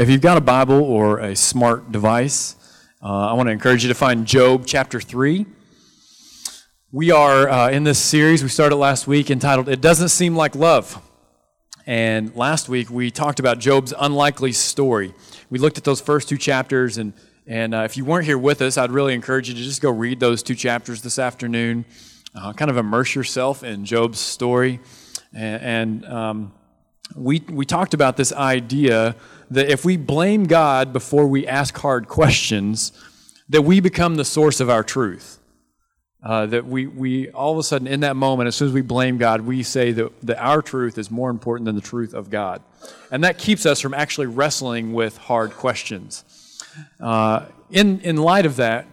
If you've got a Bible or a smart device, uh, I want to encourage you to find Job chapter 3. We are uh, in this series we started last week entitled It Doesn't Seem Like Love. And last week we talked about Job's unlikely story. We looked at those first two chapters, and, and uh, if you weren't here with us, I'd really encourage you to just go read those two chapters this afternoon. Uh, kind of immerse yourself in Job's story. And, and um, we, we talked about this idea that if we blame God before we ask hard questions, that we become the source of our truth. Uh, that we, we all of a sudden, in that moment, as soon as we blame God, we say that, that our truth is more important than the truth of God. And that keeps us from actually wrestling with hard questions. Uh, in, in light of that,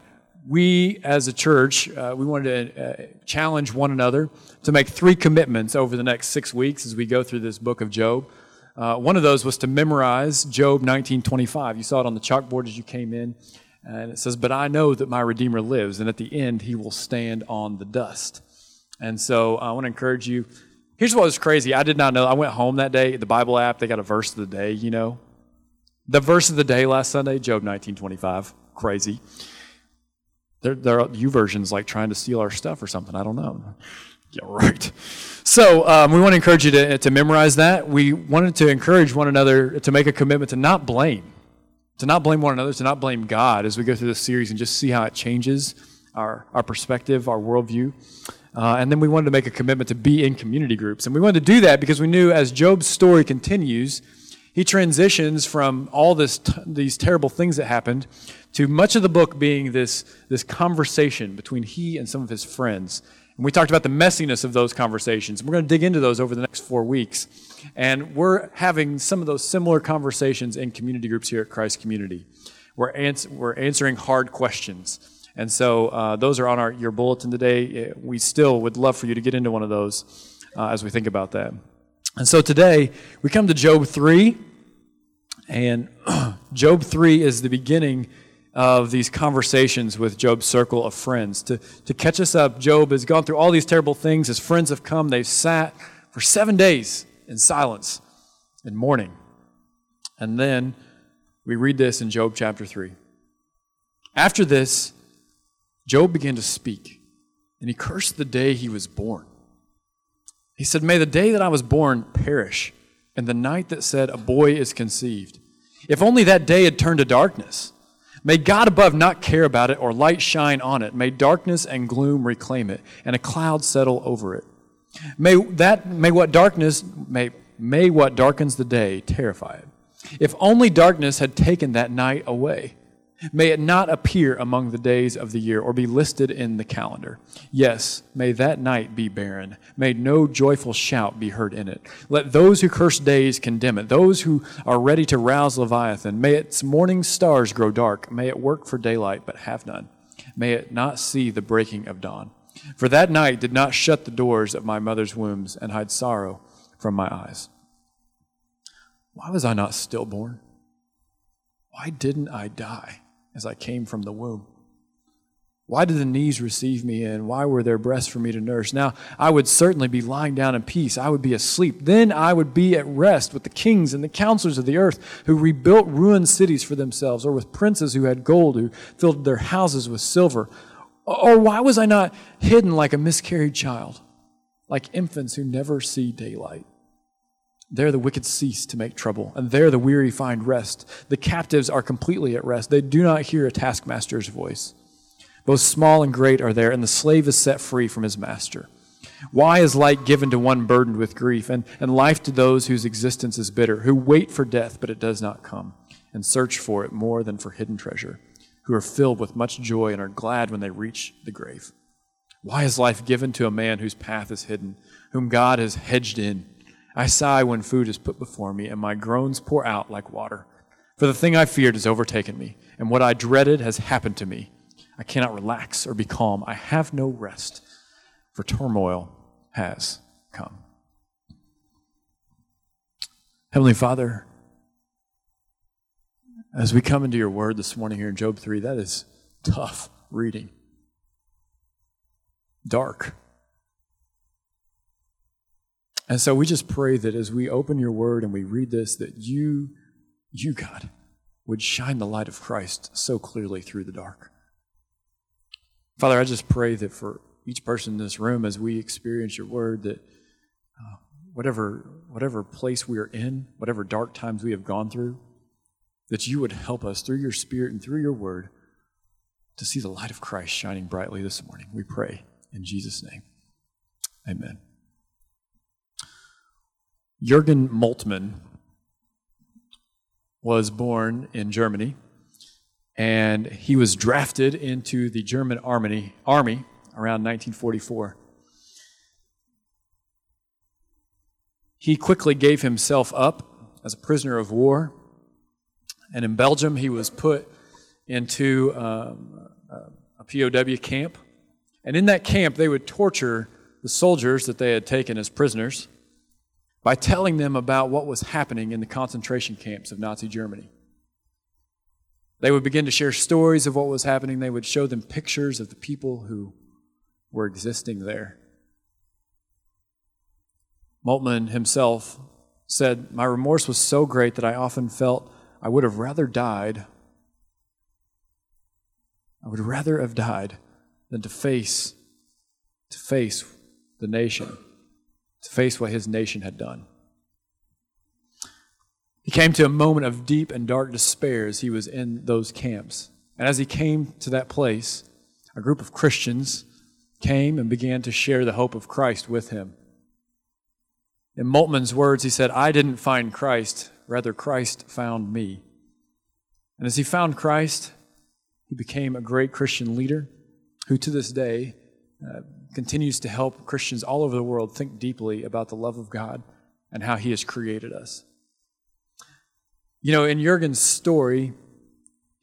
we as a church, uh, we wanted to uh, challenge one another to make three commitments over the next six weeks as we go through this book of Job. Uh, one of those was to memorize Job 19:25. You saw it on the chalkboard as you came in, and it says, "But I know that my Redeemer lives, and at the end he will stand on the dust." And so I want to encourage you. Here's what was crazy. I did not know. I went home that day. The Bible app they got a verse of the day. You know, the verse of the day last Sunday, Job 19:25. Crazy. There, there are YouVersions like trying to steal our stuff or something. I don't know. Yeah, right. So um, we want to encourage you to, to memorize that. We wanted to encourage one another to make a commitment to not blame, to not blame one another, to not blame God as we go through this series and just see how it changes our, our perspective, our worldview. Uh, and then we wanted to make a commitment to be in community groups. And we wanted to do that because we knew as Job's story continues, he transitions from all this t- these terrible things that happened to much of the book being this, this conversation between he and some of his friends and we talked about the messiness of those conversations. We're going to dig into those over the next four weeks. And we're having some of those similar conversations in community groups here at Christ Community. We're, ans- we're answering hard questions. And so uh, those are on our, your bulletin today. Uh, we still would love for you to get into one of those uh, as we think about that. And so today, we come to Job 3. And Job 3 is the beginning of these conversations with Job's circle of friends. To, to catch us up, Job has gone through all these terrible things. His friends have come. They've sat for seven days in silence and mourning. And then we read this in Job chapter 3. After this, Job began to speak, and he cursed the day he was born. He said, May the day that I was born perish, and the night that said, A boy is conceived. If only that day had turned to darkness May God above not care about it or light shine on it. May darkness and gloom reclaim it and a cloud settle over it. May that may what darkness may may what darkens the day terrify it. If only darkness had taken that night away. May it not appear among the days of the year or be listed in the calendar. Yes, may that night be barren. May no joyful shout be heard in it. Let those who curse days condemn it. Those who are ready to rouse Leviathan. May its morning stars grow dark. May it work for daylight, but have none. May it not see the breaking of dawn. For that night did not shut the doors of my mother's wombs and hide sorrow from my eyes. Why was I not stillborn? Why didn't I die? As I came from the womb. Why did the knees receive me and why were there breasts for me to nurse? Now I would certainly be lying down in peace. I would be asleep. Then I would be at rest with the kings and the counselors of the earth who rebuilt ruined cities for themselves, or with princes who had gold, who filled their houses with silver. Or why was I not hidden like a miscarried child, like infants who never see daylight? There the wicked cease to make trouble, and there the weary find rest. The captives are completely at rest. They do not hear a taskmaster's voice. Both small and great are there, and the slave is set free from his master. Why is light given to one burdened with grief, and, and life to those whose existence is bitter, who wait for death, but it does not come, and search for it more than for hidden treasure, who are filled with much joy and are glad when they reach the grave? Why is life given to a man whose path is hidden, whom God has hedged in? I sigh when food is put before me, and my groans pour out like water. For the thing I feared has overtaken me, and what I dreaded has happened to me. I cannot relax or be calm. I have no rest, for turmoil has come. Heavenly Father, as we come into your word this morning here in Job 3, that is tough reading, dark and so we just pray that as we open your word and we read this, that you, you, God, would shine the light of Christ so clearly through the dark. Father, I just pray that for each person in this room, as we experience your word, that uh, whatever, whatever place we are in, whatever dark times we have gone through, that you would help us through your spirit and through your word to see the light of Christ shining brightly this morning. We pray in Jesus' name. Amen. Jürgen Moltmann was born in Germany, and he was drafted into the German army, army around 1944. He quickly gave himself up as a prisoner of war, and in Belgium he was put into um, a POW camp. And in that camp, they would torture the soldiers that they had taken as prisoners by telling them about what was happening in the concentration camps of Nazi Germany. They would begin to share stories of what was happening. They would show them pictures of the people who were existing there. Moltmann himself said, My remorse was so great that I often felt I would have rather died. I would rather have died than to face to face the nation, to face what his nation had done. He came to a moment of deep and dark despair as he was in those camps. And as he came to that place, a group of Christians came and began to share the hope of Christ with him. In Moltmann's words, he said, I didn't find Christ, rather, Christ found me. And as he found Christ, he became a great Christian leader who, to this day, uh, continues to help Christians all over the world think deeply about the love of God and how He has created us. You know, in Jurgen's story,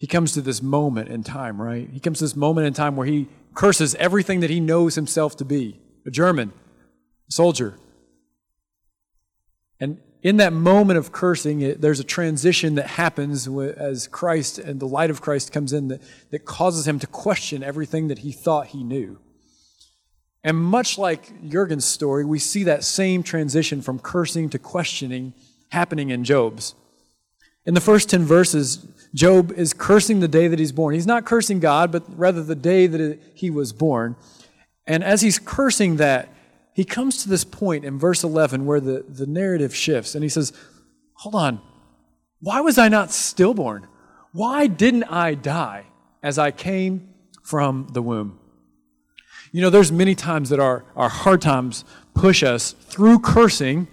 he comes to this moment in time, right? He comes to this moment in time where he curses everything that he knows himself to be a German, a soldier. And in that moment of cursing, it, there's a transition that happens as Christ and the light of Christ comes in that, that causes him to question everything that he thought he knew. And much like Jurgen's story, we see that same transition from cursing to questioning happening in Job's. In the first 10 verses, Job is cursing the day that he's born. He's not cursing God, but rather the day that he was born. And as he's cursing that, he comes to this point in verse 11 where the, the narrative shifts and he says, Hold on, why was I not stillborn? Why didn't I die as I came from the womb? You know, there's many times that our, our hard times push us through cursing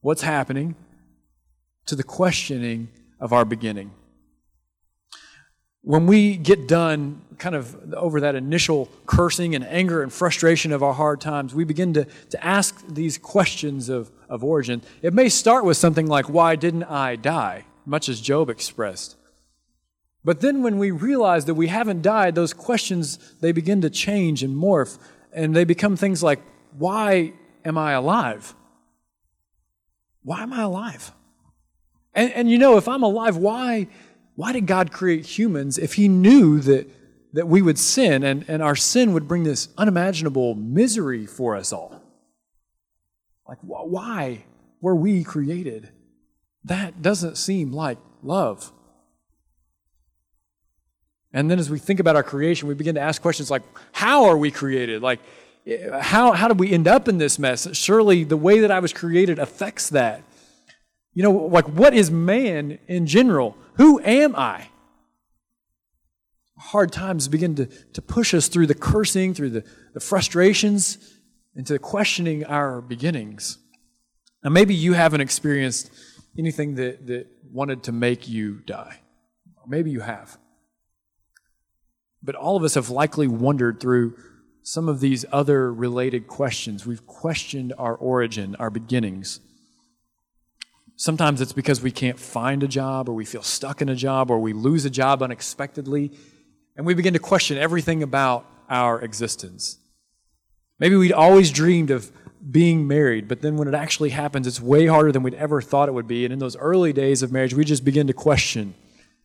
what's happening to the questioning of our beginning when we get done kind of over that initial cursing and anger and frustration of our hard times, we begin to, to ask these questions of, of origin. It may start with something like, Why didn't I die? much as Job expressed. But then when we realize that we haven't died, those questions, they begin to change and morph, and they become things like, Why am I alive? Why am I alive? And, and you know, if I'm alive, why why did God create humans if He knew that, that we would sin and, and our sin would bring this unimaginable misery for us all? Like, why were we created? That doesn't seem like love. And then as we think about our creation, we begin to ask questions like, how are we created? Like, how, how did we end up in this mess? Surely the way that I was created affects that. You know, like, what is man in general? Who am I? Hard times begin to, to push us through the cursing, through the, the frustrations, into questioning our beginnings. Now, maybe you haven't experienced anything that, that wanted to make you die. Or maybe you have. But all of us have likely wondered through some of these other related questions. We've questioned our origin, our beginnings. Sometimes it's because we can't find a job, or we feel stuck in a job, or we lose a job unexpectedly, and we begin to question everything about our existence. Maybe we'd always dreamed of being married, but then when it actually happens, it's way harder than we'd ever thought it would be. And in those early days of marriage, we just begin to question.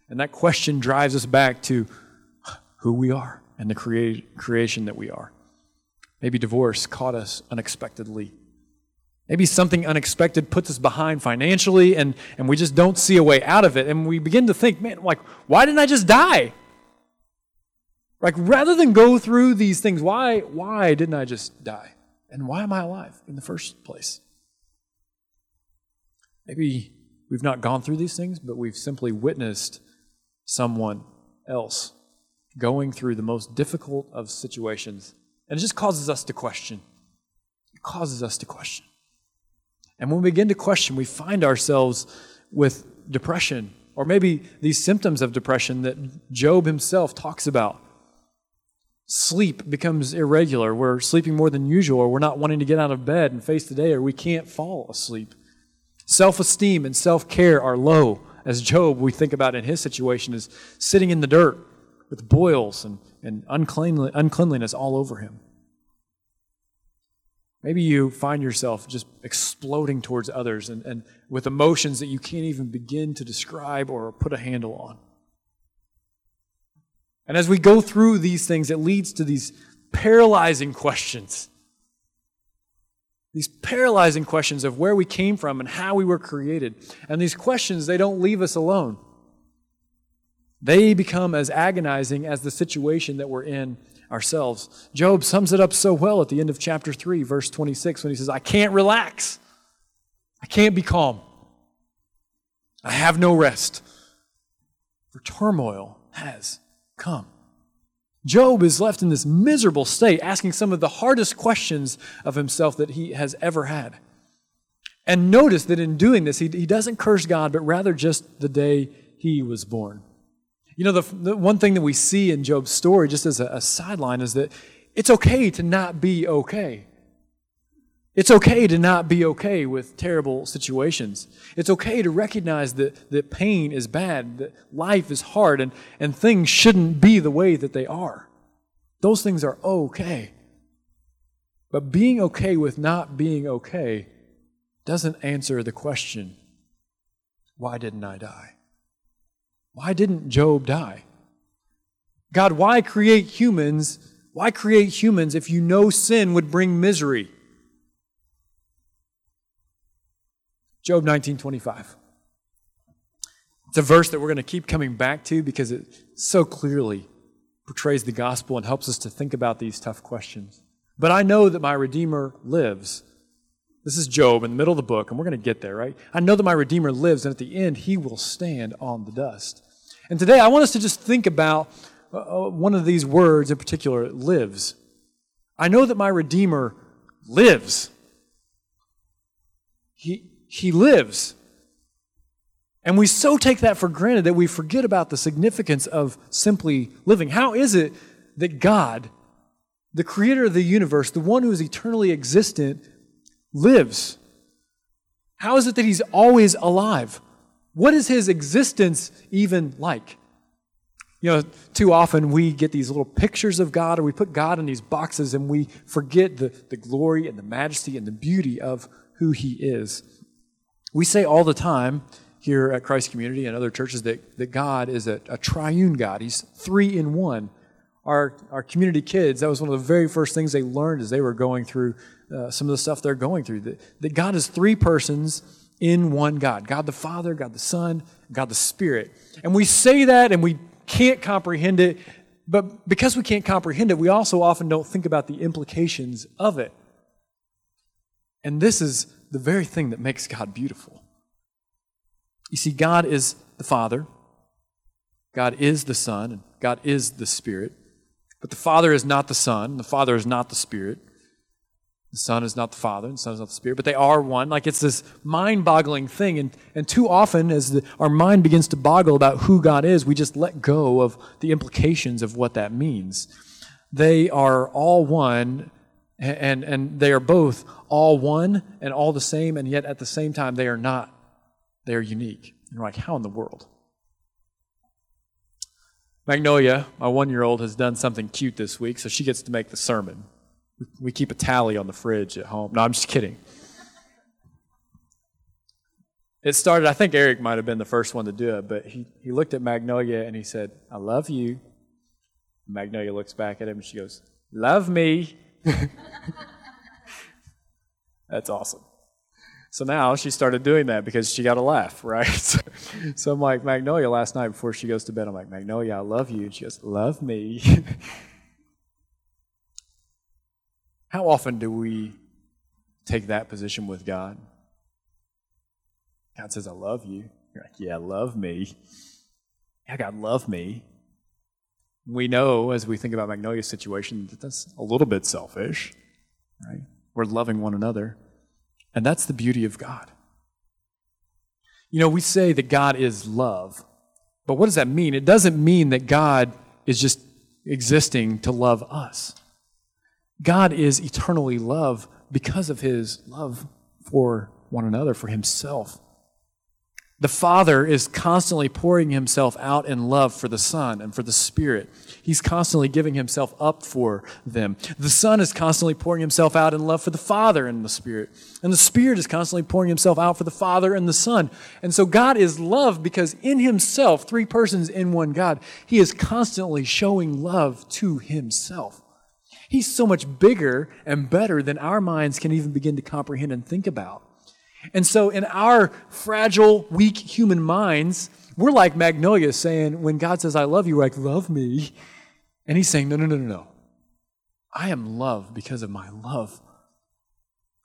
And that question drives us back to who we are and the crea- creation that we are. Maybe divorce caught us unexpectedly Maybe something unexpected puts us behind financially and, and we just don't see a way out of it. And we begin to think, man, like, why didn't I just die? Like, rather than go through these things, why, why didn't I just die? And why am I alive in the first place? Maybe we've not gone through these things, but we've simply witnessed someone else going through the most difficult of situations. And it just causes us to question. It causes us to question. And when we begin to question, we find ourselves with depression, or maybe these symptoms of depression that Job himself talks about. Sleep becomes irregular. We're sleeping more than usual, or we're not wanting to get out of bed and face the day, or we can't fall asleep. Self esteem and self care are low. As Job, we think about in his situation, is sitting in the dirt with boils and, and uncleanliness all over him. Maybe you find yourself just exploding towards others and, and with emotions that you can't even begin to describe or put a handle on. And as we go through these things, it leads to these paralyzing questions. These paralyzing questions of where we came from and how we were created. And these questions, they don't leave us alone. They become as agonizing as the situation that we're in ourselves. Job sums it up so well at the end of chapter 3, verse 26, when he says, I can't relax. I can't be calm. I have no rest. For turmoil has come. Job is left in this miserable state, asking some of the hardest questions of himself that he has ever had. And notice that in doing this, he, he doesn't curse God, but rather just the day he was born. You know, the, the one thing that we see in Job's story, just as a, a sideline, is that it's okay to not be okay. It's okay to not be okay with terrible situations. It's okay to recognize that, that pain is bad, that life is hard, and, and things shouldn't be the way that they are. Those things are okay. But being okay with not being okay doesn't answer the question why didn't I die? Why didn't Job die? God, why create humans? Why create humans if you know sin would bring misery? Job 19:25. It's a verse that we're going to keep coming back to because it so clearly portrays the gospel and helps us to think about these tough questions. But I know that my Redeemer lives. This is Job in the middle of the book, and we're going to get there, right? I know that my Redeemer lives, and at the end, he will stand on the dust. And today, I want us to just think about uh, uh, one of these words in particular lives. I know that my Redeemer lives. He, he lives. And we so take that for granted that we forget about the significance of simply living. How is it that God, the creator of the universe, the one who is eternally existent, lives? How is it that he's always alive? What is his existence even like? You know, too often we get these little pictures of God or we put God in these boxes and we forget the, the glory and the majesty and the beauty of who he is. We say all the time here at Christ Community and other churches that, that God is a, a triune God. He's three in one. Our, our community kids, that was one of the very first things they learned as they were going through uh, some of the stuff they're going through. That, that God is three persons in one God God the Father, God the Son, God the Spirit. And we say that and we can't comprehend it, but because we can't comprehend it, we also often don't think about the implications of it. And this is the very thing that makes God beautiful. You see, God is the Father, God is the Son, and God is the Spirit. But the Father is not the Son, the Father is not the Spirit. The Son is not the Father, and the Son is not the Spirit, but they are one. Like it's this mind boggling thing. And, and too often, as the, our mind begins to boggle about who God is, we just let go of the implications of what that means. They are all one, and, and they are both all one and all the same, and yet at the same time, they are not. They are unique. And like, how in the world? Magnolia, my one year old, has done something cute this week, so she gets to make the sermon. We keep a tally on the fridge at home. No, I'm just kidding. It started, I think Eric might have been the first one to do it, but he, he looked at Magnolia and he said, I love you. Magnolia looks back at him and she goes, Love me. That's awesome. So now she started doing that because she got a laugh, right? So, I'm like, Magnolia, last night before she goes to bed, I'm like, Magnolia, I love you. And she goes, Love me. How often do we take that position with God? God says, I love you. You're like, Yeah, love me. Yeah, God, love me. We know as we think about Magnolia's situation that that's a little bit selfish, right? We're loving one another. And that's the beauty of God. You know, we say that God is love, but what does that mean? It doesn't mean that God is just existing to love us. God is eternally love because of his love for one another, for himself. The Father is constantly pouring himself out in love for the Son and for the Spirit. He's constantly giving himself up for them. The Son is constantly pouring himself out in love for the Father and the Spirit. And the Spirit is constantly pouring himself out for the Father and the Son. And so God is love because in himself, three persons in one God, he is constantly showing love to himself. He's so much bigger and better than our minds can even begin to comprehend and think about. And so, in our fragile, weak human minds, we're like Magnolia saying, when God says, I love you, like, love me. And he's saying, no, no, no, no, no. I am loved because of my love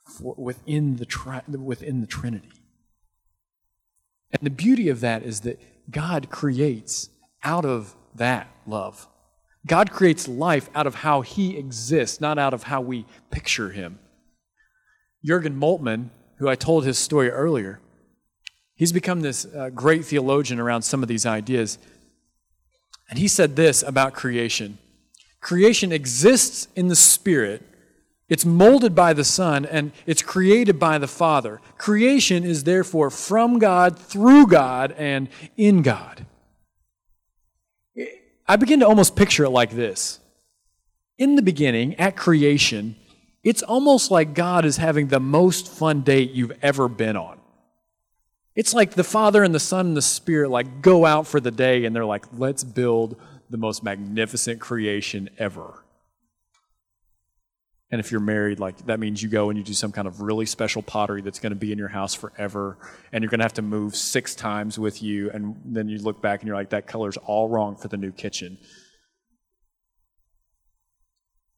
for, within, the tri- within the Trinity. And the beauty of that is that God creates out of that love. God creates life out of how he exists, not out of how we picture him. Jurgen Moltmann who I told his story earlier, he's become this uh, great theologian around some of these ideas. And he said this about creation creation exists in the Spirit. It's molded by the Son and it's created by the Father. Creation is therefore from God, through God, and in God. I begin to almost picture it like this. In the beginning, at creation, it's almost like God is having the most fun date you've ever been on. It's like the Father and the Son and the Spirit like go out for the day and they're like, let's build the most magnificent creation ever. And if you're married, like that means you go and you do some kind of really special pottery that's going to be in your house forever, and you're going to have to move six times with you, and then you look back and you're like, that color's all wrong for the new kitchen.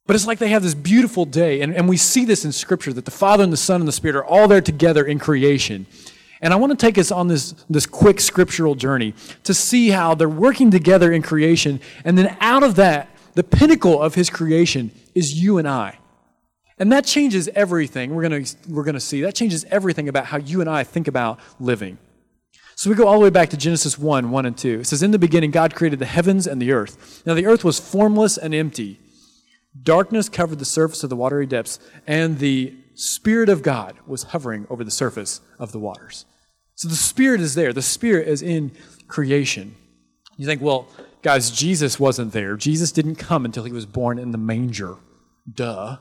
But it's like they have this beautiful day, and, and we see this in Scripture that the Father and the Son and the Spirit are all there together in creation. And I want to take us on this, this quick scriptural journey to see how they're working together in creation, and then out of that, the pinnacle of His creation is you and I. And that changes everything. We're going we're going to see. That changes everything about how you and I think about living. So we go all the way back to Genesis 1 1 and 2. It says, In the beginning, God created the heavens and the earth. Now, the earth was formless and empty. Darkness covered the surface of the watery depths, and the Spirit of God was hovering over the surface of the waters. So the Spirit is there. The Spirit is in creation. You think, well, guys, Jesus wasn't there. Jesus didn't come until he was born in the manger. Duh.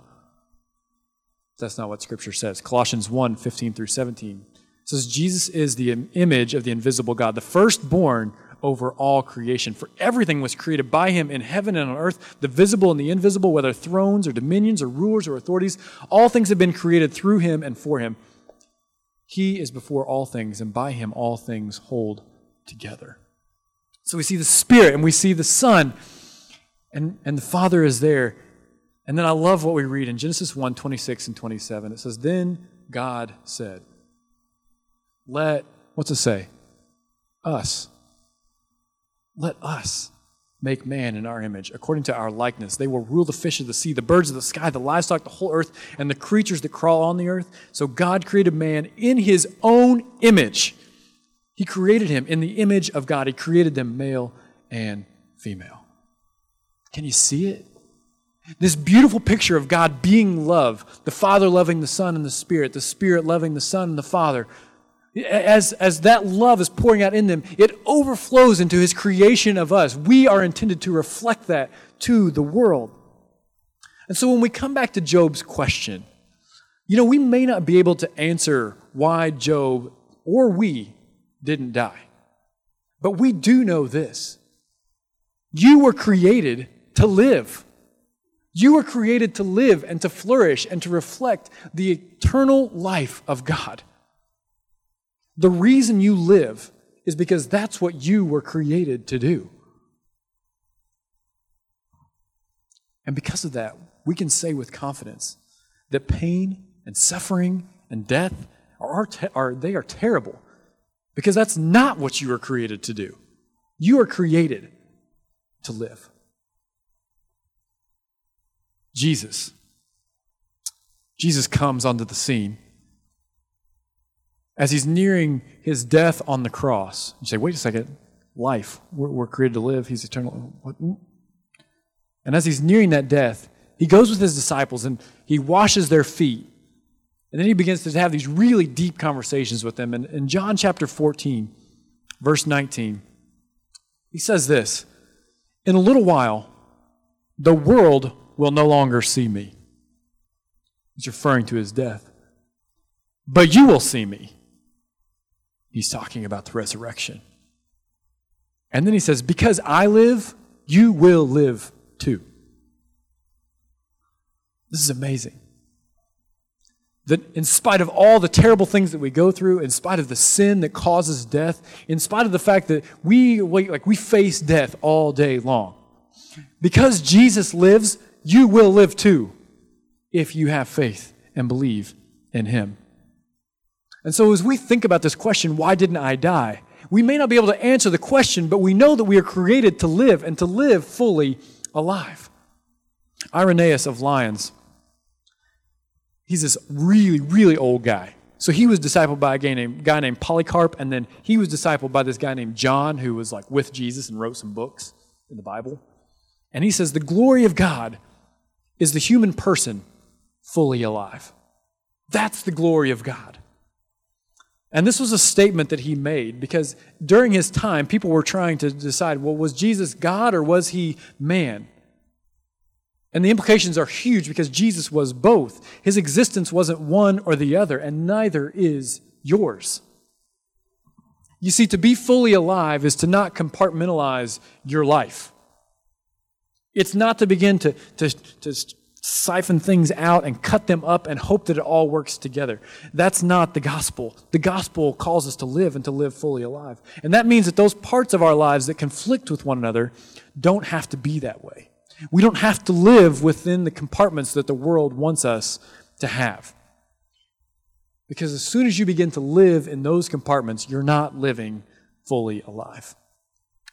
That's not what Scripture says. Colossians 1 15 through 17 says, Jesus is the image of the invisible God, the firstborn over all creation. For everything was created by him in heaven and on earth, the visible and the invisible, whether thrones or dominions or rulers or authorities. All things have been created through him and for him. He is before all things, and by him all things hold together. So we see the Spirit and we see the Son, and, and the Father is there. And then I love what we read in Genesis 1 26 and 27. It says, Then God said, Let, what's it say? Us let us make man in our image, according to our likeness. They will rule the fish of the sea, the birds of the sky, the livestock, the whole earth, and the creatures that crawl on the earth. So God created man in his own image. He created him in the image of God. He created them male and female. Can you see it? This beautiful picture of God being love, the Father loving the Son and the Spirit, the Spirit loving the Son and the Father, as, as that love is pouring out in them, it overflows into his creation of us. We are intended to reflect that to the world. And so when we come back to Job's question, you know, we may not be able to answer why Job or we didn't die. But we do know this you were created to live. You were created to live and to flourish and to reflect the eternal life of God. The reason you live is because that's what you were created to do. And because of that, we can say with confidence that pain and suffering and death are, are, they are terrible because that's not what you were created to do. You are created to live. Jesus. Jesus comes onto the scene. As he's nearing his death on the cross, you say, wait a second, life. We're, we're created to live. He's eternal. What? And as he's nearing that death, he goes with his disciples and he washes their feet. And then he begins to have these really deep conversations with them. And in John chapter 14, verse 19, he says this In a little while, the world will no longer see me. He's referring to his death. But you will see me. He's talking about the resurrection. And then he says, Because I live, you will live too. This is amazing. That in spite of all the terrible things that we go through, in spite of the sin that causes death, in spite of the fact that we like we face death all day long, because Jesus lives, you will live too if you have faith and believe in him. And so as we think about this question, why didn't I die? We may not be able to answer the question, but we know that we are created to live and to live fully alive. Irenaeus of Lyons he's this really, really old guy. So he was discipled by a guy named, guy named Polycarp, and then he was discipled by this guy named John, who was like with Jesus and wrote some books in the Bible. And he says, The glory of God is the human person fully alive. That's the glory of God. And this was a statement that he made because during his time, people were trying to decide well, was Jesus God or was he man? And the implications are huge because Jesus was both. His existence wasn't one or the other, and neither is yours. You see, to be fully alive is to not compartmentalize your life. It's not to begin to, to, to siphon things out and cut them up and hope that it all works together. That's not the gospel. The gospel calls us to live and to live fully alive. And that means that those parts of our lives that conflict with one another don't have to be that way. We don't have to live within the compartments that the world wants us to have. Because as soon as you begin to live in those compartments, you're not living fully alive.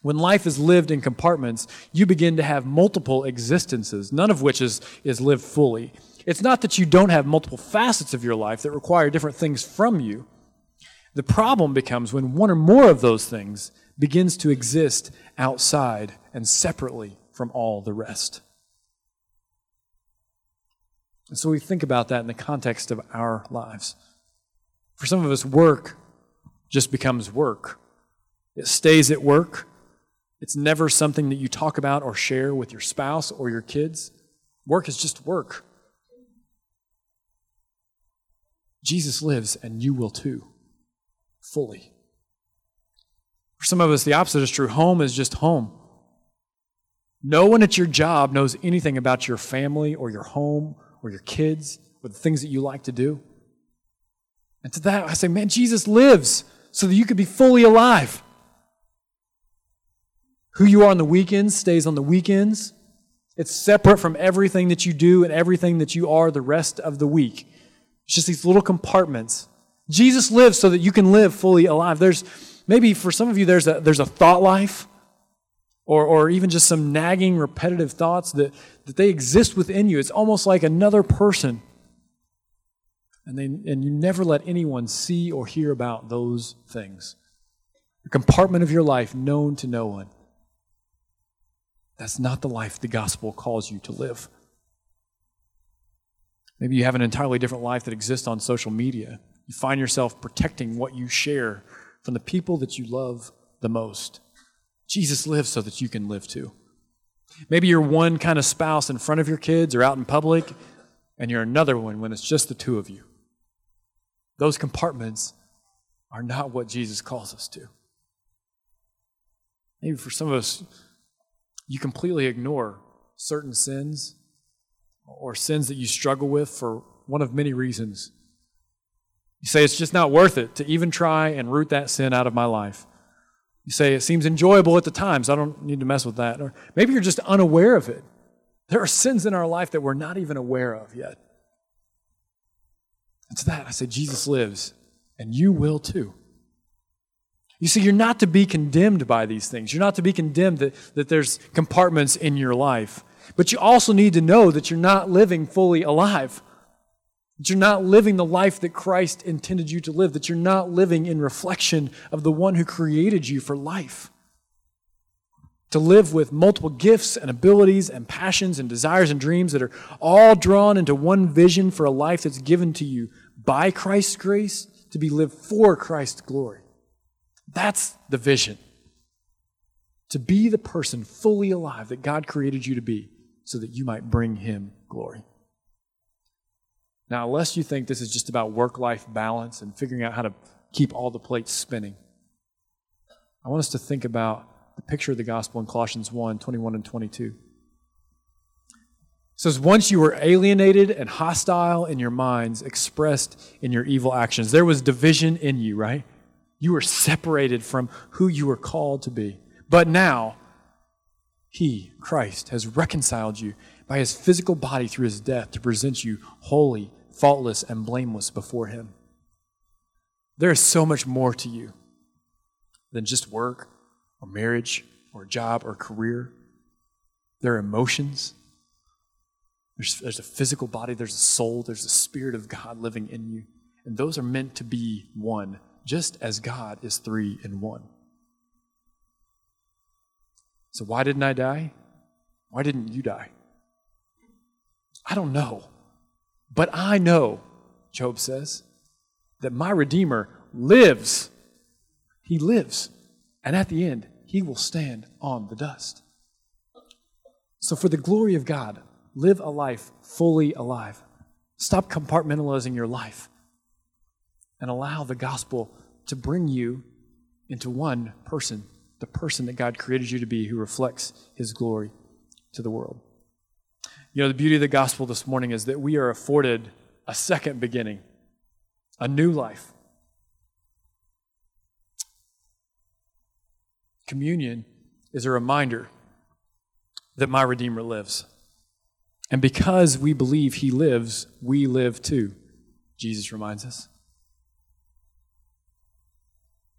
When life is lived in compartments, you begin to have multiple existences, none of which is, is lived fully. It's not that you don't have multiple facets of your life that require different things from you. The problem becomes when one or more of those things begins to exist outside and separately from all the rest. And so we think about that in the context of our lives. For some of us, work just becomes work. It stays at work. It's never something that you talk about or share with your spouse or your kids. Work is just work. Jesus lives, and you will too, fully. For some of us, the opposite is true. Home is just home. No one at your job knows anything about your family or your home or your kids or the things that you like to do. And to that, I say, man, Jesus lives so that you could be fully alive. Who you are on the weekends stays on the weekends. It's separate from everything that you do and everything that you are the rest of the week. It's just these little compartments. Jesus lives so that you can live fully alive. There's maybe for some of you there's a there's a thought life or, or even just some nagging, repetitive thoughts that, that they exist within you. It's almost like another person. And, they, and you never let anyone see or hear about those things. A compartment of your life known to no one. That's not the life the gospel calls you to live. Maybe you have an entirely different life that exists on social media. You find yourself protecting what you share from the people that you love the most. Jesus lives so that you can live too. Maybe you're one kind of spouse in front of your kids or out in public, and you're another one when it's just the two of you. Those compartments are not what Jesus calls us to. Maybe for some of us, you completely ignore certain sins or sins that you struggle with for one of many reasons. You say it's just not worth it to even try and root that sin out of my life. You say it seems enjoyable at the time, so I don't need to mess with that. Or maybe you're just unaware of it. There are sins in our life that we're not even aware of yet. It's that I say Jesus lives, and you will too. You see, you're not to be condemned by these things. You're not to be condemned that, that there's compartments in your life. But you also need to know that you're not living fully alive. That you're not living the life that Christ intended you to live. That you're not living in reflection of the one who created you for life. To live with multiple gifts and abilities and passions and desires and dreams that are all drawn into one vision for a life that's given to you by Christ's grace to be lived for Christ's glory. That's the vision. To be the person fully alive that God created you to be so that you might bring Him glory. Now, unless you think this is just about work life balance and figuring out how to keep all the plates spinning, I want us to think about the picture of the gospel in Colossians 1 21 and 22. It says, Once you were alienated and hostile in your minds, expressed in your evil actions. There was division in you, right? You were separated from who you were called to be. But now, He, Christ, has reconciled you by His physical body through His death to present you holy, faultless, and blameless before Him. There is so much more to you than just work or marriage or job or career. There are emotions there's, there's a physical body, there's a soul, there's the Spirit of God living in you. And those are meant to be one, just as God is three in one. So, why didn't I die? Why didn't you die? I don't know. But I know, Job says, that my Redeemer lives. He lives. And at the end, he will stand on the dust. So, for the glory of God, Live a life fully alive. Stop compartmentalizing your life and allow the gospel to bring you into one person, the person that God created you to be, who reflects his glory to the world. You know, the beauty of the gospel this morning is that we are afforded a second beginning, a new life. Communion is a reminder that my Redeemer lives. And because we believe he lives, we live too, Jesus reminds us.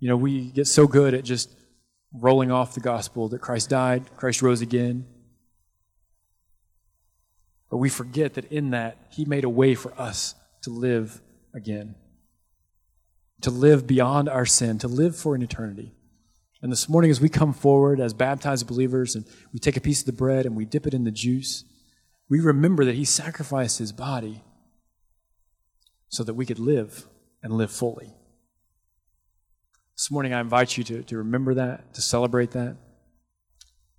You know, we get so good at just rolling off the gospel that Christ died, Christ rose again. But we forget that in that, he made a way for us to live again, to live beyond our sin, to live for an eternity. And this morning, as we come forward as baptized believers and we take a piece of the bread and we dip it in the juice, we remember that he sacrificed his body so that we could live and live fully. This morning, I invite you to, to remember that, to celebrate that.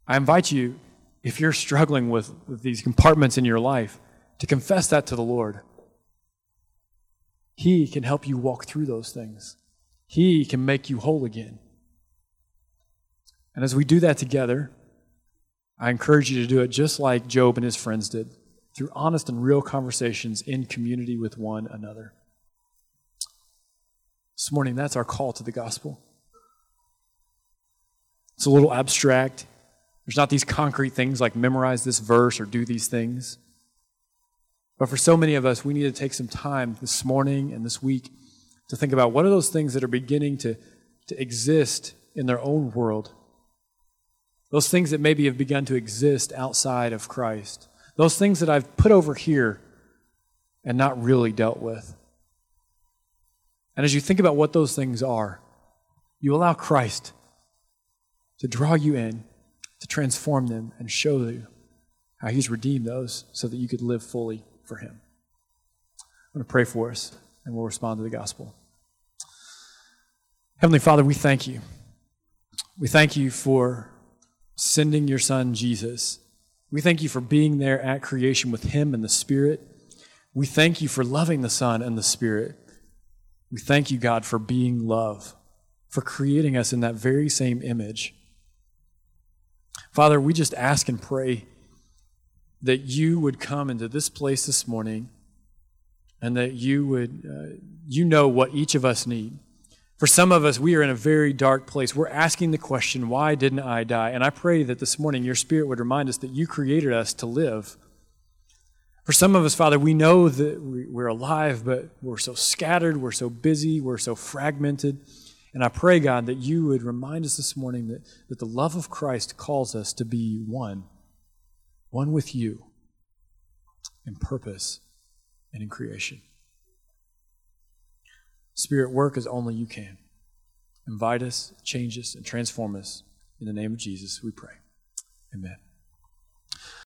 I invite you, if you're struggling with, with these compartments in your life, to confess that to the Lord. He can help you walk through those things, He can make you whole again. And as we do that together, I encourage you to do it just like Job and his friends did, through honest and real conversations in community with one another. This morning, that's our call to the gospel. It's a little abstract. There's not these concrete things like memorize this verse or do these things. But for so many of us, we need to take some time this morning and this week to think about what are those things that are beginning to, to exist in their own world those things that maybe have begun to exist outside of Christ, those things that I've put over here and not really dealt with. And as you think about what those things are, you allow Christ to draw you in, to transform them, and show you how He's redeemed those so that you could live fully for Him. I'm going to pray for us, and we'll respond to the gospel. Heavenly Father, we thank you. We thank you for sending your son Jesus. We thank you for being there at creation with him and the Spirit. We thank you for loving the Son and the Spirit. We thank you, God, for being love, for creating us in that very same image. Father, we just ask and pray that you would come into this place this morning and that you would, uh, you know what each of us need. For some of us, we are in a very dark place. We're asking the question, why didn't I die? And I pray that this morning your spirit would remind us that you created us to live. For some of us, Father, we know that we're alive, but we're so scattered, we're so busy, we're so fragmented. And I pray, God, that you would remind us this morning that, that the love of Christ calls us to be one, one with you in purpose and in creation. Spirit, work as only you can. Invite us, change us, and transform us. In the name of Jesus, we pray. Amen.